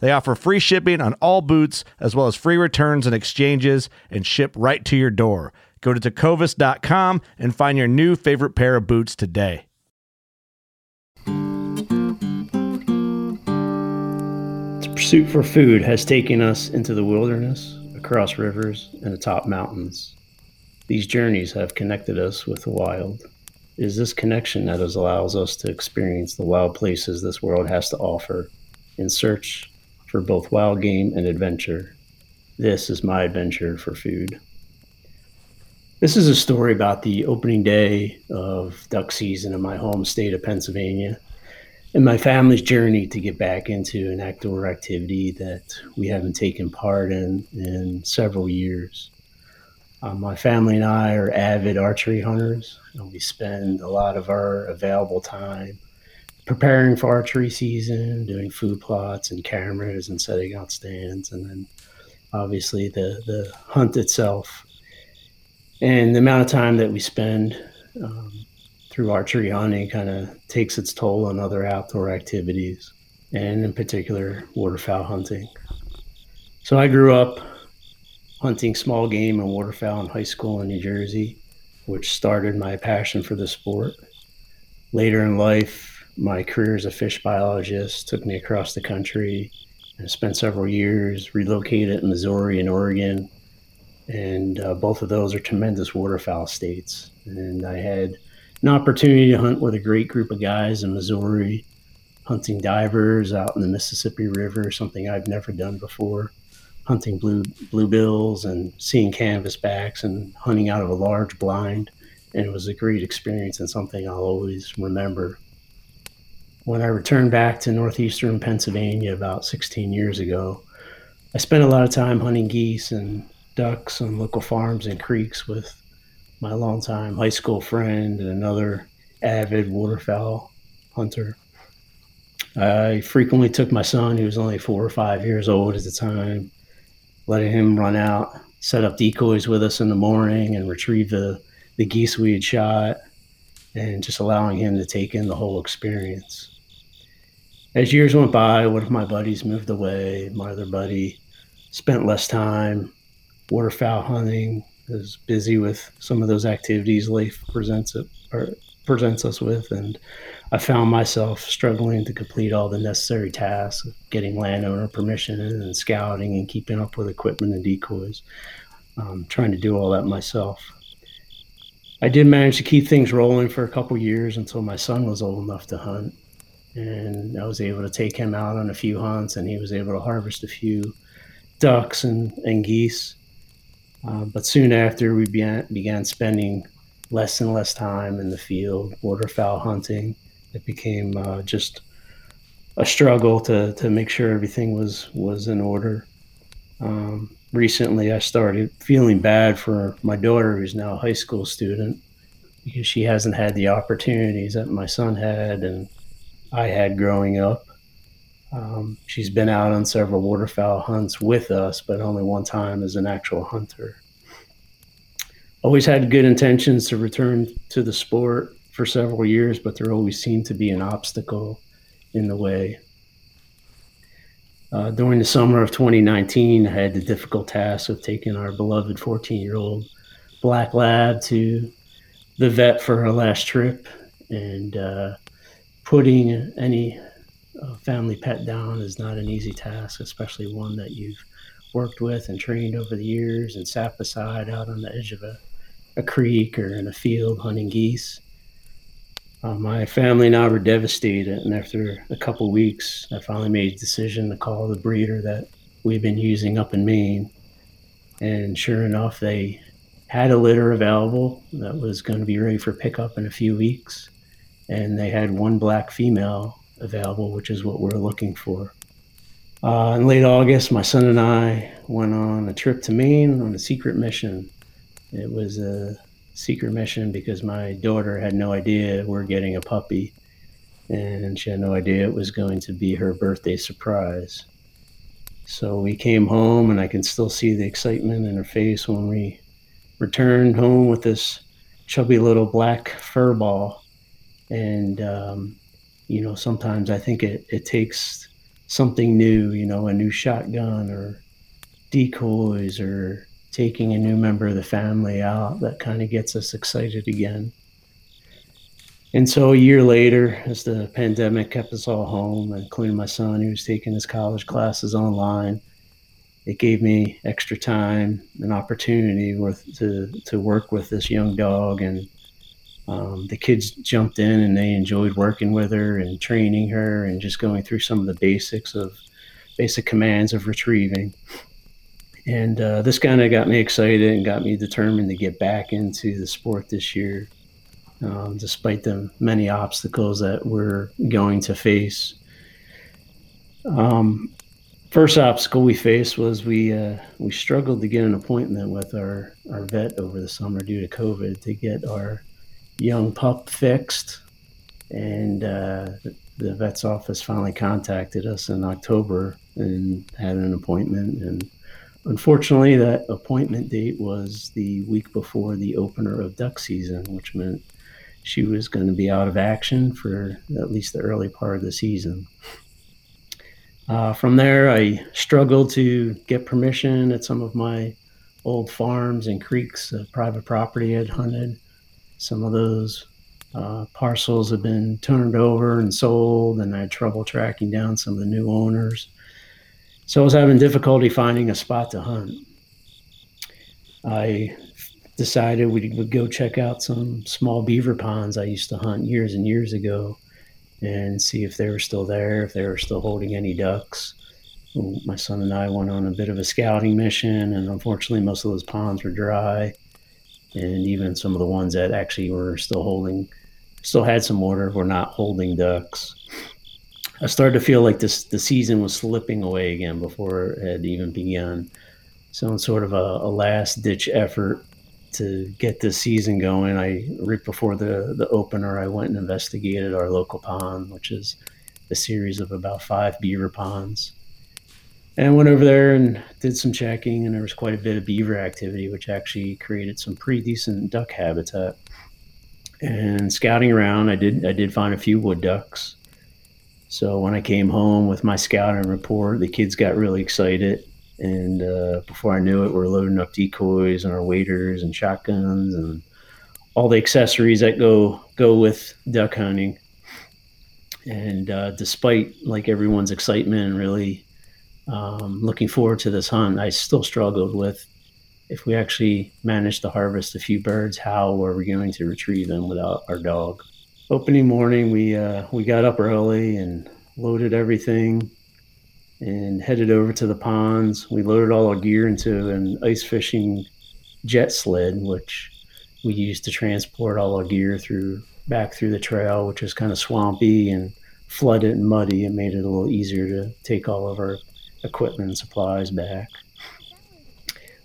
They offer free shipping on all boots, as well as free returns and exchanges, and ship right to your door. Go to tecovas.com and find your new favorite pair of boots today. The pursuit for food has taken us into the wilderness, across rivers, and atop mountains. These journeys have connected us with the wild. It is this connection that allows us to experience the wild places this world has to offer in search for both wild game and adventure. This is my adventure for food. This is a story about the opening day of duck season in my home state of Pennsylvania and my family's journey to get back into an outdoor activity that we haven't taken part in in several years. Uh, my family and I are avid archery hunters, and we spend a lot of our available time preparing for archery season, doing food plots and cameras and setting out stands, and then obviously the the hunt itself. And the amount of time that we spend um, through archery hunting kind of takes its toll on other outdoor activities, and in particular waterfowl hunting. So I grew up hunting small game and waterfowl in high school in New Jersey, which started my passion for the sport. Later in life, my career as a fish biologist took me across the country and spent several years relocated in Missouri and Oregon. And uh, both of those are tremendous waterfowl states. And I had an opportunity to hunt with a great group of guys in Missouri, hunting divers out in the Mississippi River, something I've never done before, hunting blue bluebills and seeing canvasbacks and hunting out of a large blind. And it was a great experience and something I'll always remember when I returned back to northeastern Pennsylvania about 16 years ago, I spent a lot of time hunting geese and ducks on local farms and creeks with my longtime high school friend and another avid waterfowl hunter. I frequently took my son, who was only four or five years old at the time, letting him run out, set up decoys with us in the morning, and retrieve the, the geese we had shot, and just allowing him to take in the whole experience as years went by, one of my buddies moved away. My other buddy spent less time waterfowl hunting, was busy with some of those activities life presents it or presents us with, and I found myself struggling to complete all the necessary tasks getting landowner permission and scouting and keeping up with equipment and decoys. Um, trying to do all that myself. I did manage to keep things rolling for a couple years until my son was old enough to hunt and I was able to take him out on a few hunts, and he was able to harvest a few ducks and, and geese. Uh, but soon after, we began, began spending less and less time in the field, waterfowl hunting. It became uh, just a struggle to, to make sure everything was, was in order. Um, recently, I started feeling bad for my daughter, who's now a high school student, because she hasn't had the opportunities that my son had, and I had growing up. Um, she's been out on several waterfowl hunts with us, but only one time as an actual hunter. always had good intentions to return to the sport for several years, but there always seemed to be an obstacle in the way. Uh, during the summer of 2019, I had the difficult task of taking our beloved 14 year old black lab to the vet for her last trip and uh, putting any uh, family pet down is not an easy task, especially one that you've worked with and trained over the years and sat beside out on the edge of a, a creek or in a field hunting geese. Uh, my family and I were devastated, and after a couple weeks, I finally made a decision to call the breeder that we've been using up in Maine. And sure enough, they had a litter available that was going to be ready for pickup in a few weeks, and they had one black female available, which is what we're looking for. Uh, in late August, my son and I went on a trip to Maine on a secret mission. It was a secret mission because my daughter had no idea we're getting a puppy, and she had no idea it was going to be her birthday surprise. So we came home, and I can still see the excitement in her face when we returned home with this chubby little black fur ball. And, um, you know, sometimes I think it, it takes something new, you know, a new shotgun or decoys or taking a new member of the family out that kind of gets us excited again. And so a year later, as the pandemic kept us all home, including my son, who was taking his college classes online, it gave me extra time and opportunity with to to work with this young dog, and um, the kids jumped in and they enjoyed working with her and training her and just going through some of the basics of basic commands of retrieving. And uh, this kind of got me excited and got me determined to get back into the sport this year, um, despite the many obstacles that we're going to face. Um, first obstacle we faced was we uh, we struggled to get an appointment with our, our vet over the summer due to COVID to get our young pup fixed. And uh, the vet's office finally contacted us in October and had an appointment and Unfortunately, that appointment date was the week before the opener of duck season, which meant she was going to be out of action for at least the early part of the season. Uh, from there, I struggled to get permission at some of my old farms and creeks, uh, private property I'd hunted. Some of those uh, parcels have been turned over and sold, and I had trouble tracking down some of the new owners. So I was having difficulty finding a spot to hunt. I decided we would go check out some small beaver ponds I used to hunt years and years ago and see if they were still there, if they were still holding any ducks. My son and I went on a bit of a scouting mission, and unfortunately, most of those ponds were dry. And even some of the ones that actually were still holding, still had some water, were not holding ducks. I started to feel like this the season was slipping away again before it had even begun. So in sort of a, a last ditch effort to get this season going, I right before the the opener, I went and investigated our local pond, which is a series of about five beaver ponds. And went over there and did some checking, and there was quite a bit of beaver activity, which actually created some pretty decent duck habitat. And scouting around, I did I did find a few wood ducks, so when I came home with my scouting report, the kids got really excited. And uh, before I knew it, we are loading up decoys and our waders and shotguns and all the accessories that go go with duck hunting. And uh, despite like everyone's excitement and really um, looking forward to this hunt, I still struggled with if we actually managed to harvest a few birds, how were we going to retrieve them without our dog? opening morning, we uh, we got up early and loaded everything and headed over to the ponds. We loaded all our gear into an ice fishing jet sled, which we used to transport all our gear through back through the trail, which was kind of swampy and flooded and muddy. It made it a little easier to take all of our equipment and supplies back.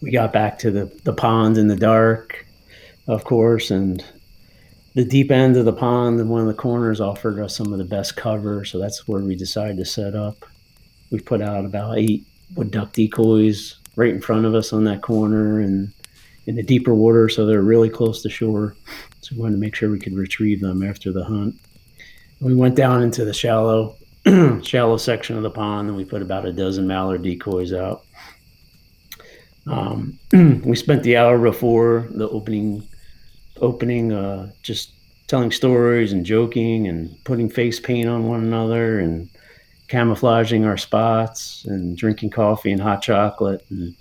We got back to the, the pond in the dark, of course, and the deep end of the pond and one of the corners offered us some of the best cover. So that's where we decided to set up. We put out about eight wood duck decoys right in front of us on that corner and in the deeper water, so they're really close to shore. So we wanted to make sure we could retrieve them after the hunt. We went down into the shallow, shallow section of the pond, and we put about a dozen mallard decoys out. Um, we spent the hour before the opening, opening, uh, just telling stories and joking and putting face paint on one another and camouflaging our spots and drinking coffee and hot chocolate. And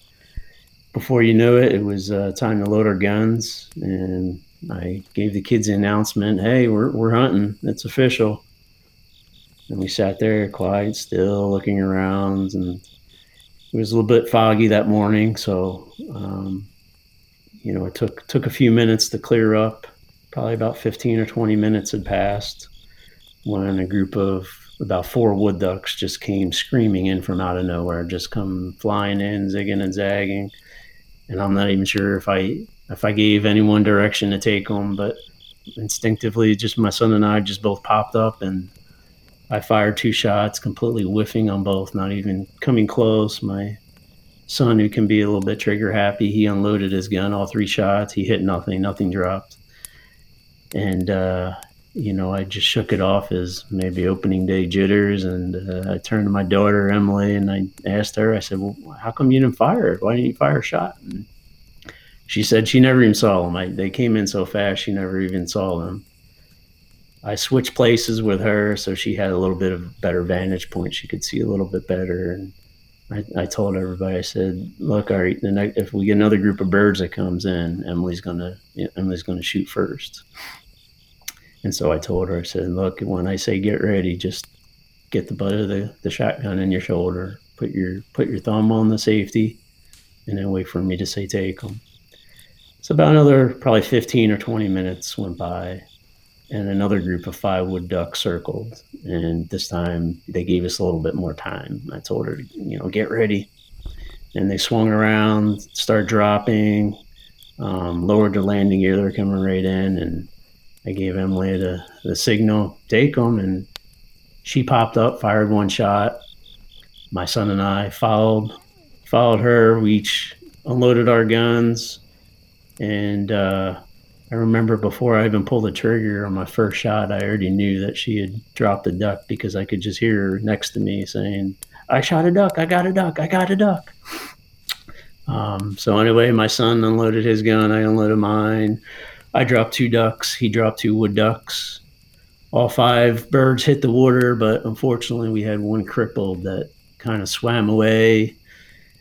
before you knew it, it was uh, time to load our guns. And I gave the kids the announcement, "Hey, we're we're hunting. It's official." And we sat there, quiet, still, looking around, and it was a little bit foggy that morning. So, um, you know, it took took a few minutes to clear up. Probably about fifteen or twenty minutes had passed when a group of about four wood ducks just came screaming in from out of nowhere, just come flying in, zigging and zagging. And I'm not even sure if I if I gave anyone direction to take them, but instinctively, just my son and I just both popped up and I fired two shots, completely whiffing on both, not even coming close. My son, who can be a little bit trigger happy, he unloaded his gun, all three shots. He hit nothing, nothing dropped. And uh, you know, I just shook it off as maybe opening day jitters. And uh, I turned to my daughter, Emily, and I asked her, I said, Well, how come you didn't fire? Why didn't you fire a shot? And she said she never even saw them. I, they came in so fast, she never even saw them. I switched places with her, so she had a little bit of better vantage point. She could see a little bit better. And I, I told everybody, I said, "Look, all right, next, if we get another group of birds that comes in, Emily's gonna Emily's gonna shoot first. And so I told her, I said, look, when I say get ready, just get the butt of the, the shotgun in your shoulder, put your put your thumb on the safety, and then wait for me to say take them. So about another probably 15 or 20 minutes went by, and another group of five wood ducks circled. And this time they gave us a little bit more time. I told her, you know, get ready. And they swung around, started dropping, um, lowered the landing gear. They're coming right in, and I gave Emily the, the signal, take them, and she popped up, fired one shot. My son and I followed followed her. We each unloaded our guns, and uh, I remember before I even pulled the trigger on my first shot, I already knew that she had dropped the duck because I could just hear her next to me saying, "I shot a duck! I got a duck! I got a duck!" Um, so anyway, my son unloaded his gun. I unloaded mine. I dropped two ducks. He dropped two wood ducks. All five birds hit the water, but unfortunately, we had one crippled that kind of swam away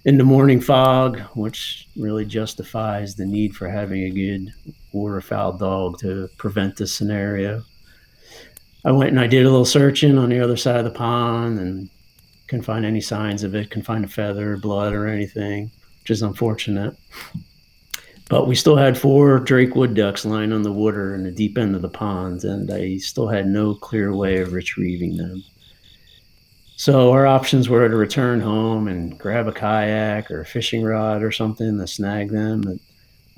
in the morning fog, which really justifies the need for having a good waterfowl dog to prevent this scenario. I went and I did a little searching on the other side of the pond and couldn't find any signs of it, couldn't find a feather, blood, or anything, which is unfortunate. But we still had four Drake wood ducks lying on the water in the deep end of the pond, and I still had no clear way of retrieving them. So our options were to return home and grab a kayak or a fishing rod or something to snag them. And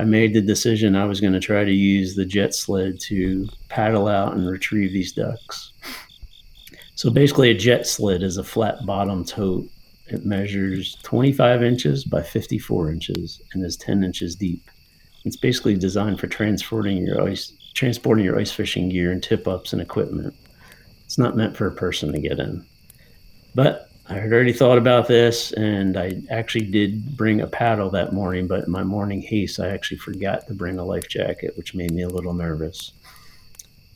I made the decision I was going to try to use the jet sled to paddle out and retrieve these ducks. So basically, a jet sled is a flat bottom tote. It measures 25 inches by 54 inches and is 10 inches deep. It's basically designed for transporting your ice transporting your ice fishing gear and tip ups and equipment. It's not meant for a person to get in. But I had already thought about this and I actually did bring a paddle that morning, but in my morning haste, I actually forgot to bring a life jacket, which made me a little nervous.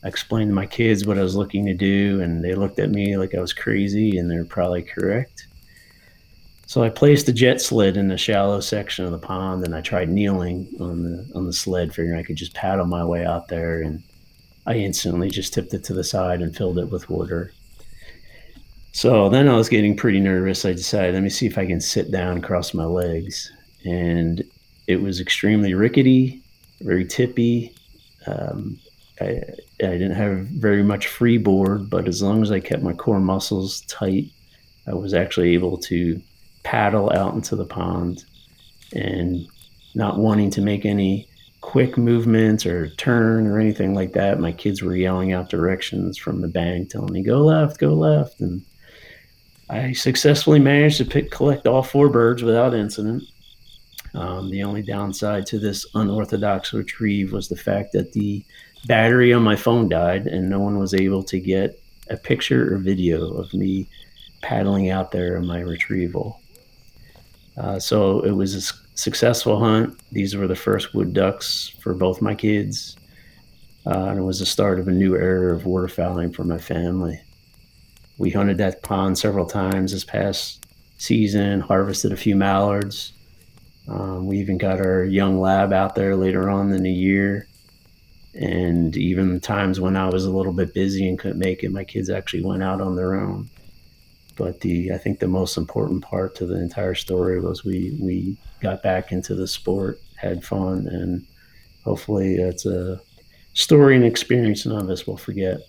I explained to my kids what I was looking to do, and they looked at me like I was crazy, and they're probably correct. So I placed the jet sled in the shallow section of the pond, and I tried kneeling on the on the sled, figuring I could just paddle my way out there. And I instantly just tipped it to the side and filled it with water. So then I was getting pretty nervous. I decided, let me see if I can sit down, cross my legs, and it was extremely rickety, very tippy. Um, I, I didn't have very much freeboard, but as long as I kept my core muscles tight, I was actually able to paddle out into the pond and not wanting to make any quick movements or turn or anything like that. My kids were yelling out directions from the bank, telling me, go left, go left. And I successfully managed to pick, collect all four birds without incident. Um, the only downside to this unorthodox retrieve was the fact that the battery on my phone died and no one was able to get a picture or video of me paddling out there in my retrieval. Uh, so it was a successful hunt. These were the first wood ducks for both my kids. Uh, and it was the start of a new era of waterfowling for my family. We hunted that pond several times this past season, harvested a few mallards. Um, we even got our young lab out there later on in the year. And even times when I was a little bit busy and couldn't make it, my kids actually went out on their own. But the I think the most important part to the entire story was we we got back into the sport, had fun, and hopefully it's a story and experience none of us will forget.